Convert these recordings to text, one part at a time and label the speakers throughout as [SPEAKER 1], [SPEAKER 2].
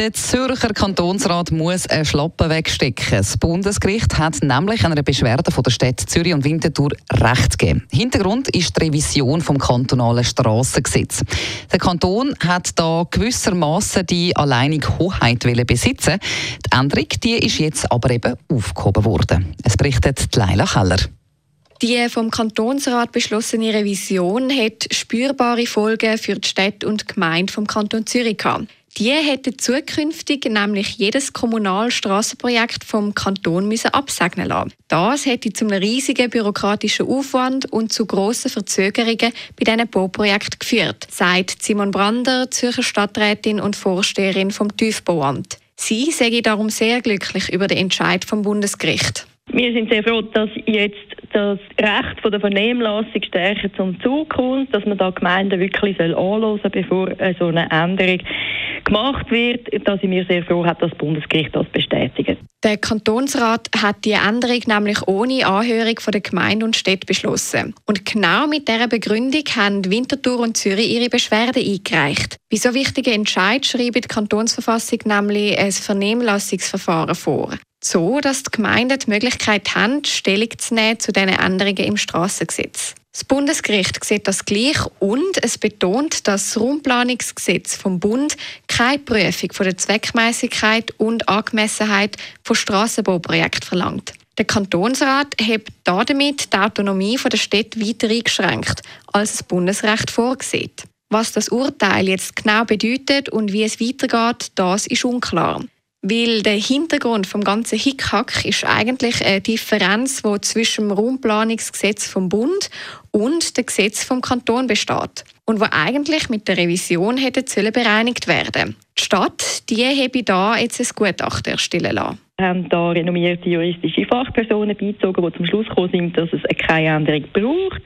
[SPEAKER 1] Der Zürcher Kantonsrat muss einen Schlappen wegstecken. Das Bundesgericht hat nämlich einer Beschwerde von der Stadt Zürich und Winterthur Recht gegeben. Hintergrund ist die Revision vom kantonalen Strassengesetz. Der Kanton hat da gewissermaßen die alleinige Hoheit besitzen. Die Änderung die ist jetzt aber eben aufgehoben worden. Es berichtet Leila Keller.
[SPEAKER 2] Die vom Kantonsrat beschlossene Revision hat spürbare Folgen für die Stadt und die Gemeinde vom Kanton Zürich gehabt. Die hätten zukünftig nämlich jedes Kommunalstraßenprojekt vom Kanton müssen absegnen lassen. Das hätte zu einem riesigen bürokratischen Aufwand und zu grossen Verzögerungen bei diesen Bauprojekten geführt, sagt Simon Brander, Zürcher Stadträtin und Vorsteherin vom Tiefbauamt. Sie sei darum sehr glücklich über den Entscheid vom Bundesgericht.
[SPEAKER 3] Wir sind sehr froh, dass jetzt das Recht von der Vernehmlassung stärker zum Zug kommt, dass man da Gemeinden wirklich anhören soll, bevor so eine Änderung gemacht wird, da sind wir sehr froh, hat das Bundesgericht das bestätigt.
[SPEAKER 2] Der Kantonsrat hat die Änderung nämlich ohne Anhörung von der Gemeinde und Städte beschlossen. Und genau mit dieser Begründung haben Winterthur und Zürich ihre Beschwerden eingereicht. Bei so wichtigen Entscheid schreibt die Kantonsverfassung nämlich ein Vernehmlassungsverfahren vor. So, dass die Gemeinden die Möglichkeit haben, Stellung zu nehmen zu diesen Änderungen im Strassengesetz. Das Bundesgericht sieht das gleich und es betont, dass das Raumplanungsgesetz vom Bund keine Prüfung von der Zweckmäßigkeit und Angemessenheit von Strassenbauprojekten verlangt. Der Kantonsrat hat damit die Autonomie der Städte weiter eingeschränkt, als das Bundesrecht vorsieht. Was das Urteil jetzt genau bedeutet und wie es weitergeht, das ist unklar. Weil der Hintergrund vom ganzen Hickhack ist eigentlich eine Differenz, die zwischen dem Raumplanungsgesetz vom Bund und dem Gesetz vom Kanton besteht und wo eigentlich mit der Revision hätte bereinigt werden. Die Stadt, die habe da jetzt ein Gutachten erstellen lassen.
[SPEAKER 3] Wir haben da renommierte juristische Fachpersonen beizogen, die zum Schluss gekommen sind, dass es keine Änderung braucht.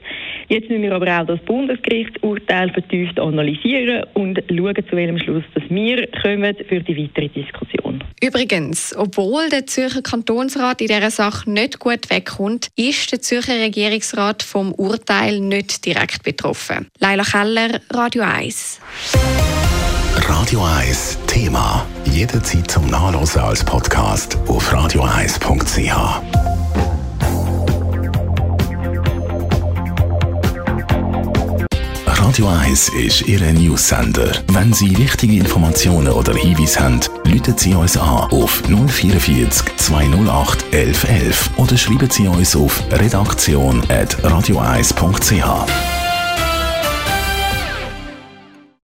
[SPEAKER 3] Jetzt müssen wir aber auch das Bundesgerichtsurteil vertieft analysieren und schauen, zu welchem Schluss dass wir kommen für die weitere Diskussion.
[SPEAKER 2] Übrigens, obwohl der Zürcher Kantonsrat in dieser Sache nicht gut wegkommt, ist der Zürcher Regierungsrat vom Urteil nicht direkt betroffen. Leila Keller, Radio 1.
[SPEAKER 4] Radio 1 Thema. Jederzeit zum Nachlesen als Podcast auf radio1.ch. Radio 1 ist Ihre Newsender. Wenn Sie wichtige Informationen oder Hinweise haben, rufen Sie uns an auf 044 208 1111 oder schreiben Sie uns auf redaktion.radio1.ch.